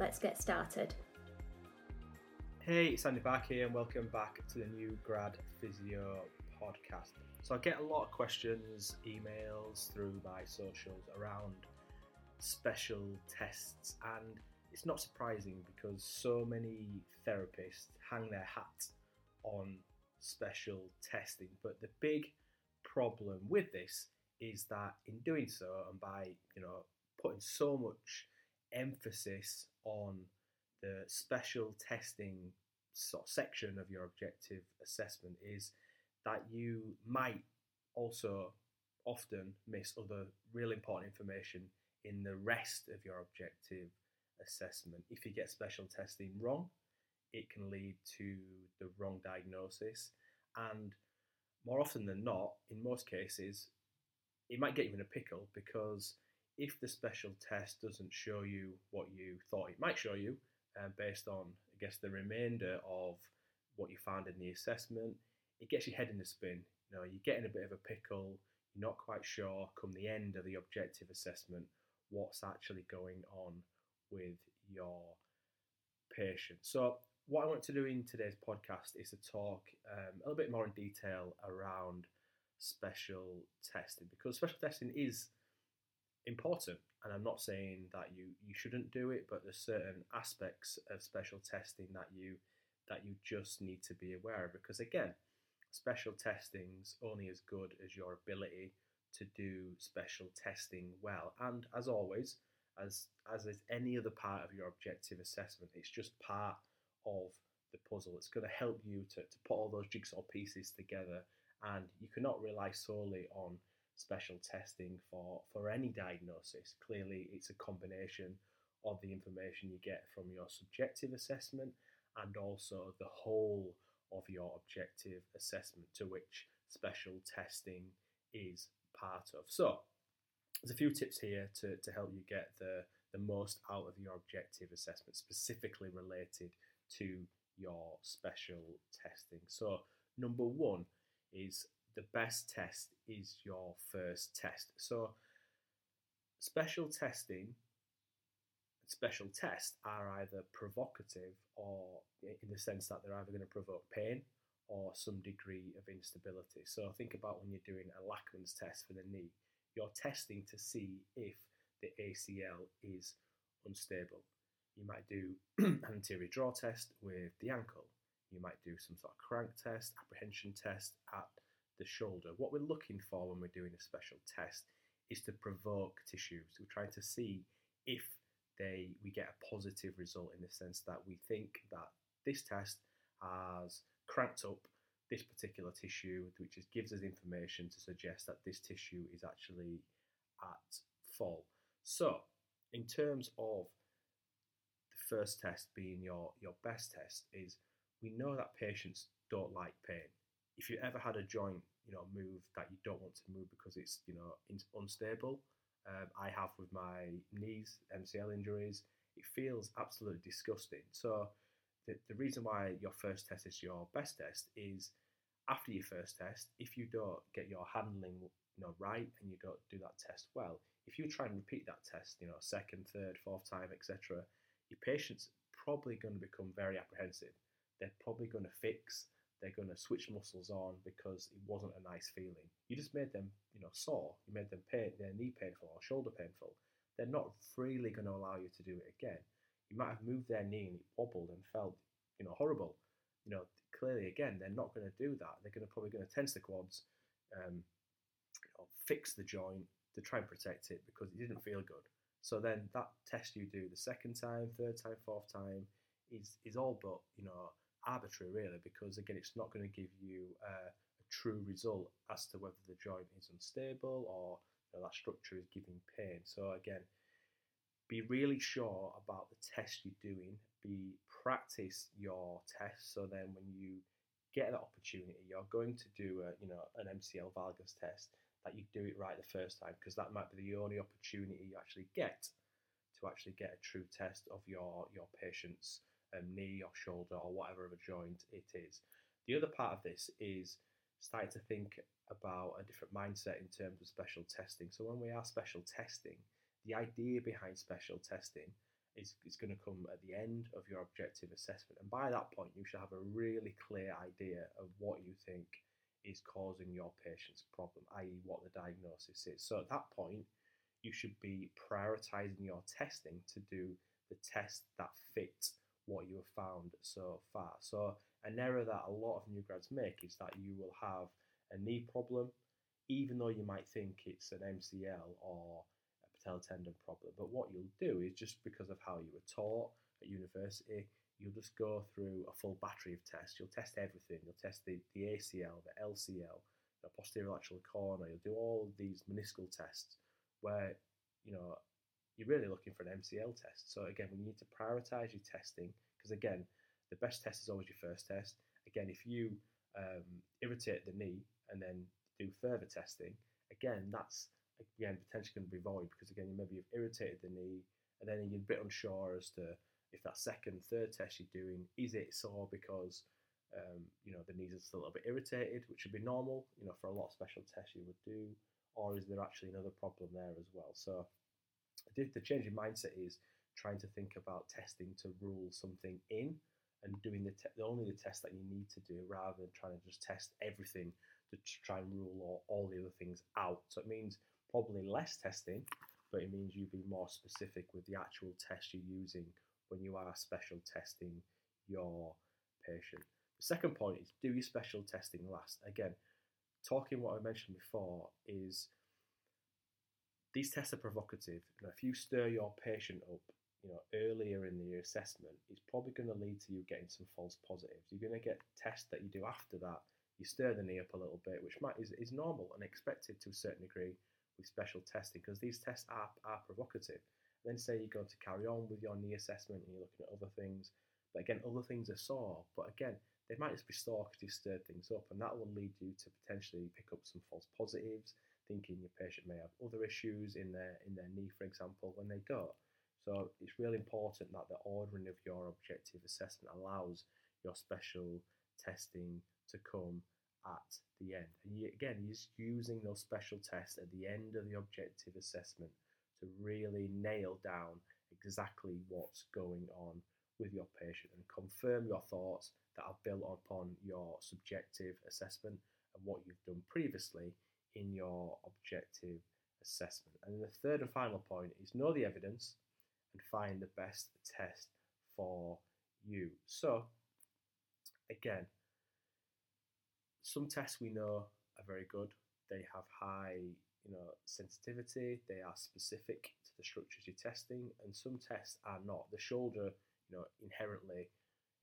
let's get started. Hey, it's Andy back here, and welcome back to the new Grad Physio podcast. So, I get a lot of questions, emails through my socials around special tests, and it's not surprising because so many therapists hang their hat on special testing. But the big problem with this is that in doing so, and by you know putting so much emphasis on the special testing sort of section of your objective assessment is that you might also often miss other real important information in the rest of your objective assessment. If you get special testing wrong, it can lead to the wrong diagnosis. And more often than not, in most cases, it might get you in a pickle because if the special test doesn't show you what you thought it might show you, uh, based on, I guess, the remainder of what you found in the assessment, it gets your head in a spin. You know, you get in a bit of a pickle, you're not quite sure, come the end of the objective assessment, what's actually going on with your patient. So, what I want to do in today's podcast is to talk um, a little bit more in detail around special testing because special testing is important and i'm not saying that you you shouldn't do it but there's certain aspects of special testing that you that you just need to be aware of because again special testing's only as good as your ability to do special testing well. And as always as as is any other part of your objective assessment it's just part of the puzzle. It's going to help you to, to put all those jigsaw pieces together and you cannot rely solely on special testing for, for any diagnosis. Clearly, it's a combination of the information you get from your subjective assessment and also the whole of your objective assessment, to which special testing is part of. So, there's a few tips here to, to help you get the, the most out of your objective assessment, specifically related to your special testing. So, number one is the best test is your first test. So, special testing, special tests are either provocative or in the sense that they're either going to provoke pain or some degree of instability. So, think about when you're doing a Lachman's test for the knee, you're testing to see if the ACL is unstable. You might do an anterior draw test with the ankle. You might do some sort of crank test, apprehension test at the shoulder. What we're looking for when we're doing a special test is to provoke tissues. We're trying to see if they we get a positive result in the sense that we think that this test has cranked up this particular tissue, which just gives us information to suggest that this tissue is actually at full. So, in terms of the first test being your, your best test, is we know that patients don't like pain if you ever had a joint, you know, move that you don't want to move because it's, you know, unstable, um, I have with my knees, MCL injuries, it feels absolutely disgusting. So the, the reason why your first test is your best test is after your first test, if you don't get your handling you know right and you don't do that test well, if you try and repeat that test, you know, second, third, fourth time, etc., your patient's probably going to become very apprehensive. They're probably going to fix. They're going to switch muscles on because it wasn't a nice feeling. You just made them, you know, sore. You made them pain, their knee painful or shoulder painful. They're not freely going to allow you to do it again. You might have moved their knee and it wobbled and felt, you know, horrible. You know, clearly again, they're not going to do that. They're going to probably going to tense the quads, um, you know, fix the joint to try and protect it because it didn't feel good. So then that test you do the second time, third time, fourth time is is all but you know arbitrary really because again it's not going to give you uh, a true result as to whether the joint is unstable or you know, that structure is giving pain. So again, be really sure about the test you're doing. Be practice your test so then when you get that opportunity, you're going to do a you know an MCL valgus test that you do it right the first time because that might be the only opportunity you actually get to actually get a true test of your your patient's um, knee or shoulder or whatever of a joint it is. The other part of this is starting to think about a different mindset in terms of special testing. So when we are special testing, the idea behind special testing is, is going to come at the end of your objective assessment. And by that point, you should have a really clear idea of what you think is causing your patient's problem, i.e., what the diagnosis is. So at that point, you should be prioritizing your testing to do the test that fits what you have found so far. So, an error that a lot of new grads make is that you will have a knee problem, even though you might think it's an MCL or a patellar tendon problem. But what you'll do is just because of how you were taught at university, you'll just go through a full battery of tests. You'll test everything. You'll test the, the ACL, the LCL, the posterior lateral corner. You'll do all these meniscal tests where, you know, you're really looking for an MCL test. So again, we need to prioritize your testing because again, the best test is always your first test. Again, if you um, irritate the knee and then do further testing, again, that's again potentially going to be void because again, maybe you've irritated the knee and then you're a bit unsure as to if that second, third test you're doing, is it sore because um, you know the knees are still a little bit irritated, which would be normal, you know, for a lot of special tests you would do, or is there actually another problem there as well? So the, change in mindset is trying to think about testing to rule something in and doing the, te- only the test that you need to do rather than trying to just test everything to try and rule all, all the other things out. So it means probably less testing, but it means you be more specific with the actual test you're using when you are special testing your patient. The second point is do your special testing last. Again, talking what I mentioned before is these tests are provocative. You know, if you stir your patient up, you know, earlier in the assessment, it's probably going to lead to you getting some false positives. You're going to get tests that you do after that. You stir the knee up a little bit, which might is, is normal and expected to a certain degree with special testing because these tests are, are provocative. Then say you're going to carry on with your knee assessment and you're looking at other things. But again, other things are sore. But again, they might just be sore because you've stirred things up, and that will lead you to potentially pick up some false positives, thinking your patient may have other issues in their in their knee, for example, when they don't. So it's really important that the ordering of your objective assessment allows your special testing to come at the end. And you, again, you're using those special tests at the end of the objective assessment to really nail down exactly what's going on with your patient and confirm your thoughts that are built upon your subjective assessment and what you've done previously in your objective assessment. And the third and final point is know the evidence and find the best test for you. So, again, some tests we know are very good. They have high you know, sensitivity, they are specific to the structures you're testing, and some tests are not. The shoulder, you know, inherently,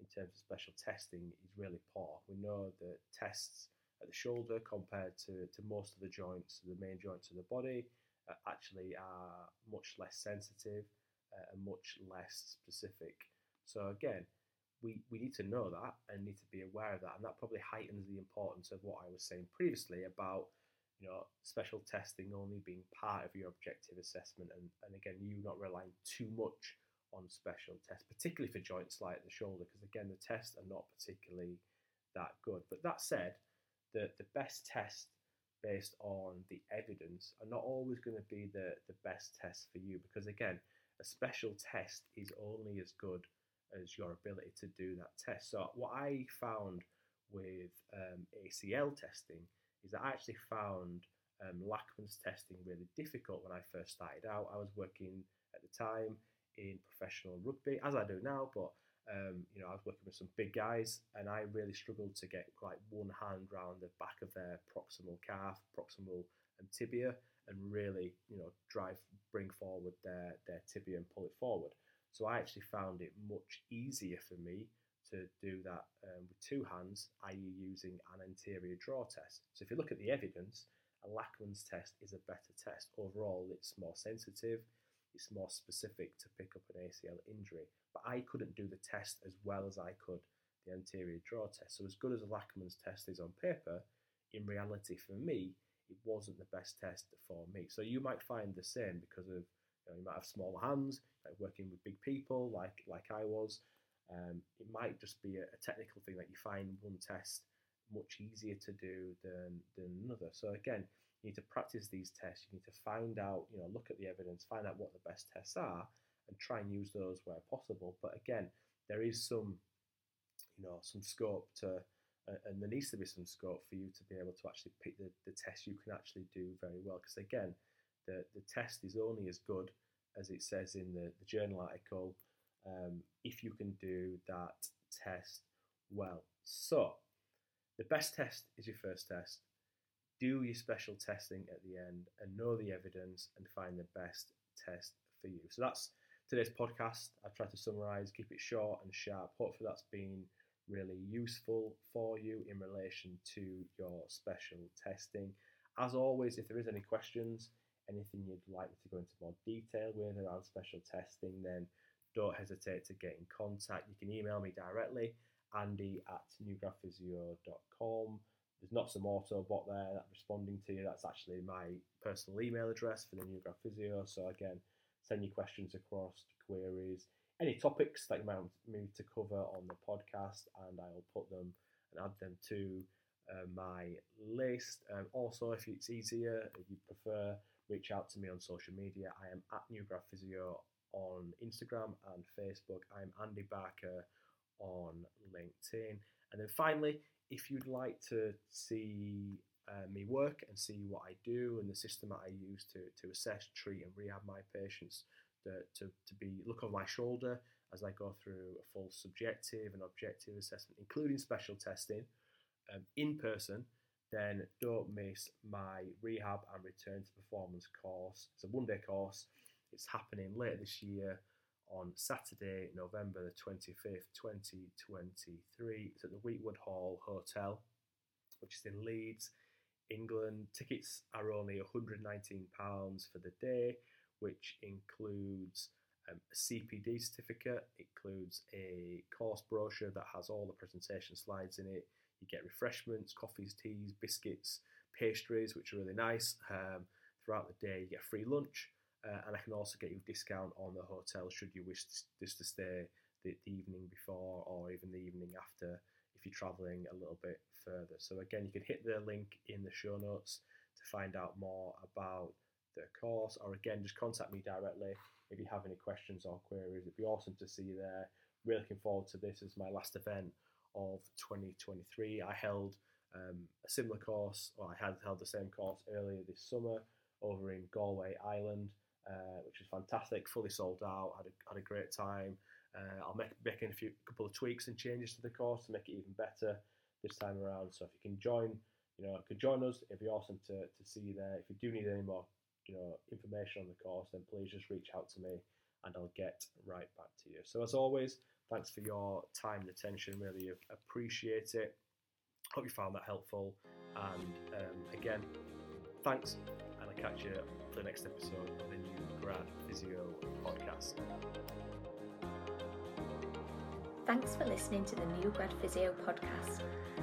in terms of special testing, is really poor. We know that tests at the shoulder compared to, to most of the joints, the main joints of the body, uh, actually are much less sensitive uh, and much less specific. So again, we, we need to know that and need to be aware of that, and that probably heightens the importance of what I was saying previously about you know, special testing only being part of your objective assessment, and, and again, you not relying too much on special tests, particularly for joints like the shoulder, because again, the tests are not particularly that good. But that said, the, the best test based on the evidence are not always going to be the, the best test for you, because again, a special test is only as good as your ability to do that test. So, what I found with um, ACL testing is that I actually found um, Lachman's testing really difficult when I first started out. I was working at the time in professional rugby, as I do now, but um, you know, I was working with some big guys, and I really struggled to get like one hand round the back of their proximal calf, proximal and tibia, and really, you know, drive, bring forward their their tibia and pull it forward. So I actually found it much easier for me to do that um, with two hands, i.e., using an anterior draw test. So if you look at the evidence, a Lachman's test is a better test. Overall, it's more sensitive, it's more specific to pick up an ACL injury. But I couldn't do the test as well as I could the anterior draw test. So as good as a Lachman's test is on paper, in reality for me, it wasn't the best test for me. So you might find the same because of you, know, you might have smaller hands, like working with big people, like like I was. Um, it might just be a, a, technical thing that you find one test much easier to do than than another. So again, you need to practice these tests. You need to find out, you know, look at the evidence, find out what the best tests are, and try and use those where possible. But again, there is some, you know, some scope to, and there needs to be some scope for you to be able to actually pick the, the test you can actually do very well. Because again, the, the test is only as good as it says in the, the journal article um, if you can do that test well. So, the best test is your first test. Do your special testing at the end and know the evidence and find the best test for you. So, that's today's podcast. I've tried to summarize, keep it short and sharp. Hopefully, that's been really useful for you in relation to your special testing. As always, if there is any questions, anything you'd like to go into more detail with around special testing, then don't hesitate to get in contact. You can email me directly, andy at newgradphysio.com. There's not some auto bot there that responding to you. That's actually my personal email address for the New Grad Physio. So again, send your questions across, queries, any topics that you might want me to cover on the podcast, and I'll put them and add them to uh, my list. Um, also, if it's easier, if you prefer, reach out to me on social media. I am at New Grad Physio on Instagram and Facebook. I'm Andy Barker on LinkedIn. And then finally, if you'd like to see uh, me work and see what I do and the system that I use to, to assess, treat, and rehab my patients, to, to, to be look over my shoulder as I go through a full subjective and objective assessment, including special testing um, in person, then don't miss my rehab and return to performance course. It's a one day course. It's happening later this year on Saturday, November the 25th, 2023. It's at the Weetwood Hall Hotel, which is in Leeds, England. Tickets are only £119 for the day, which includes um, a CPD certificate, it includes a course brochure that has all the presentation slides in it. You get refreshments, coffees, teas, biscuits, pastries, which are really nice. Um, throughout the day, you get free lunch uh, and I can also get you a discount on the hotel should you wish just to stay the, the evening before or even the evening after if you're traveling a little bit further. So again, you can hit the link in the show notes to find out more about the course, or again, just contact me directly if you have any questions or queries. It'd be awesome to see you there. Really looking forward to this as my last event of 2023. I held um, a similar course, or I had held the same course earlier this summer over in Galway Ireland uh, which was fantastic. Fully sold out. Had a, had a great time. Uh, I'll make making a few couple of tweaks and changes to the course to make it even better this time around. So if you can join, you know, could join us, it'd be awesome to, to see you there. If you do need any more, you know, information on the course, then please just reach out to me and I'll get right back to you. So as always, thanks for your time and attention. Really appreciate it. Hope you found that helpful. And um, again, thanks, catch you for the next episode of the new Grad Physio podcast. Thanks for listening to the new Grad Physio podcast.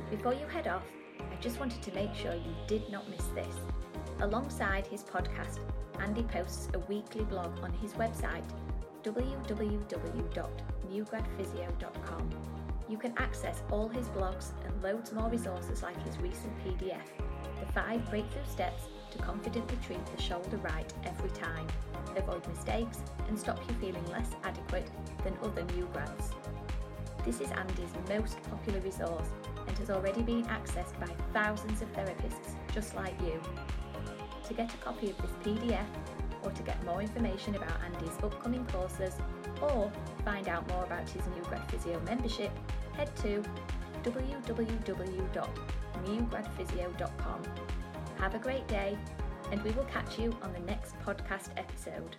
Before you head off, I just wanted to make sure you did not miss this. Alongside his podcast, Andy posts a weekly blog on his website, www.newgradphysio.com. You can access all his blogs and loads more resources like his recent PDF, The 5 Breakthrough Steps to Confidently Treat the Shoulder Right Every Time, avoid mistakes and stop you feeling less adequate than other new grads. This is Andy's most popular resource and has already been accessed by thousands of therapists just like you. To get a copy of this PDF, or to get more information about Andy's upcoming courses, or find out more about his new Grad Physio membership, head to www.newgradphysio.com. Have a great day, and we will catch you on the next podcast episode.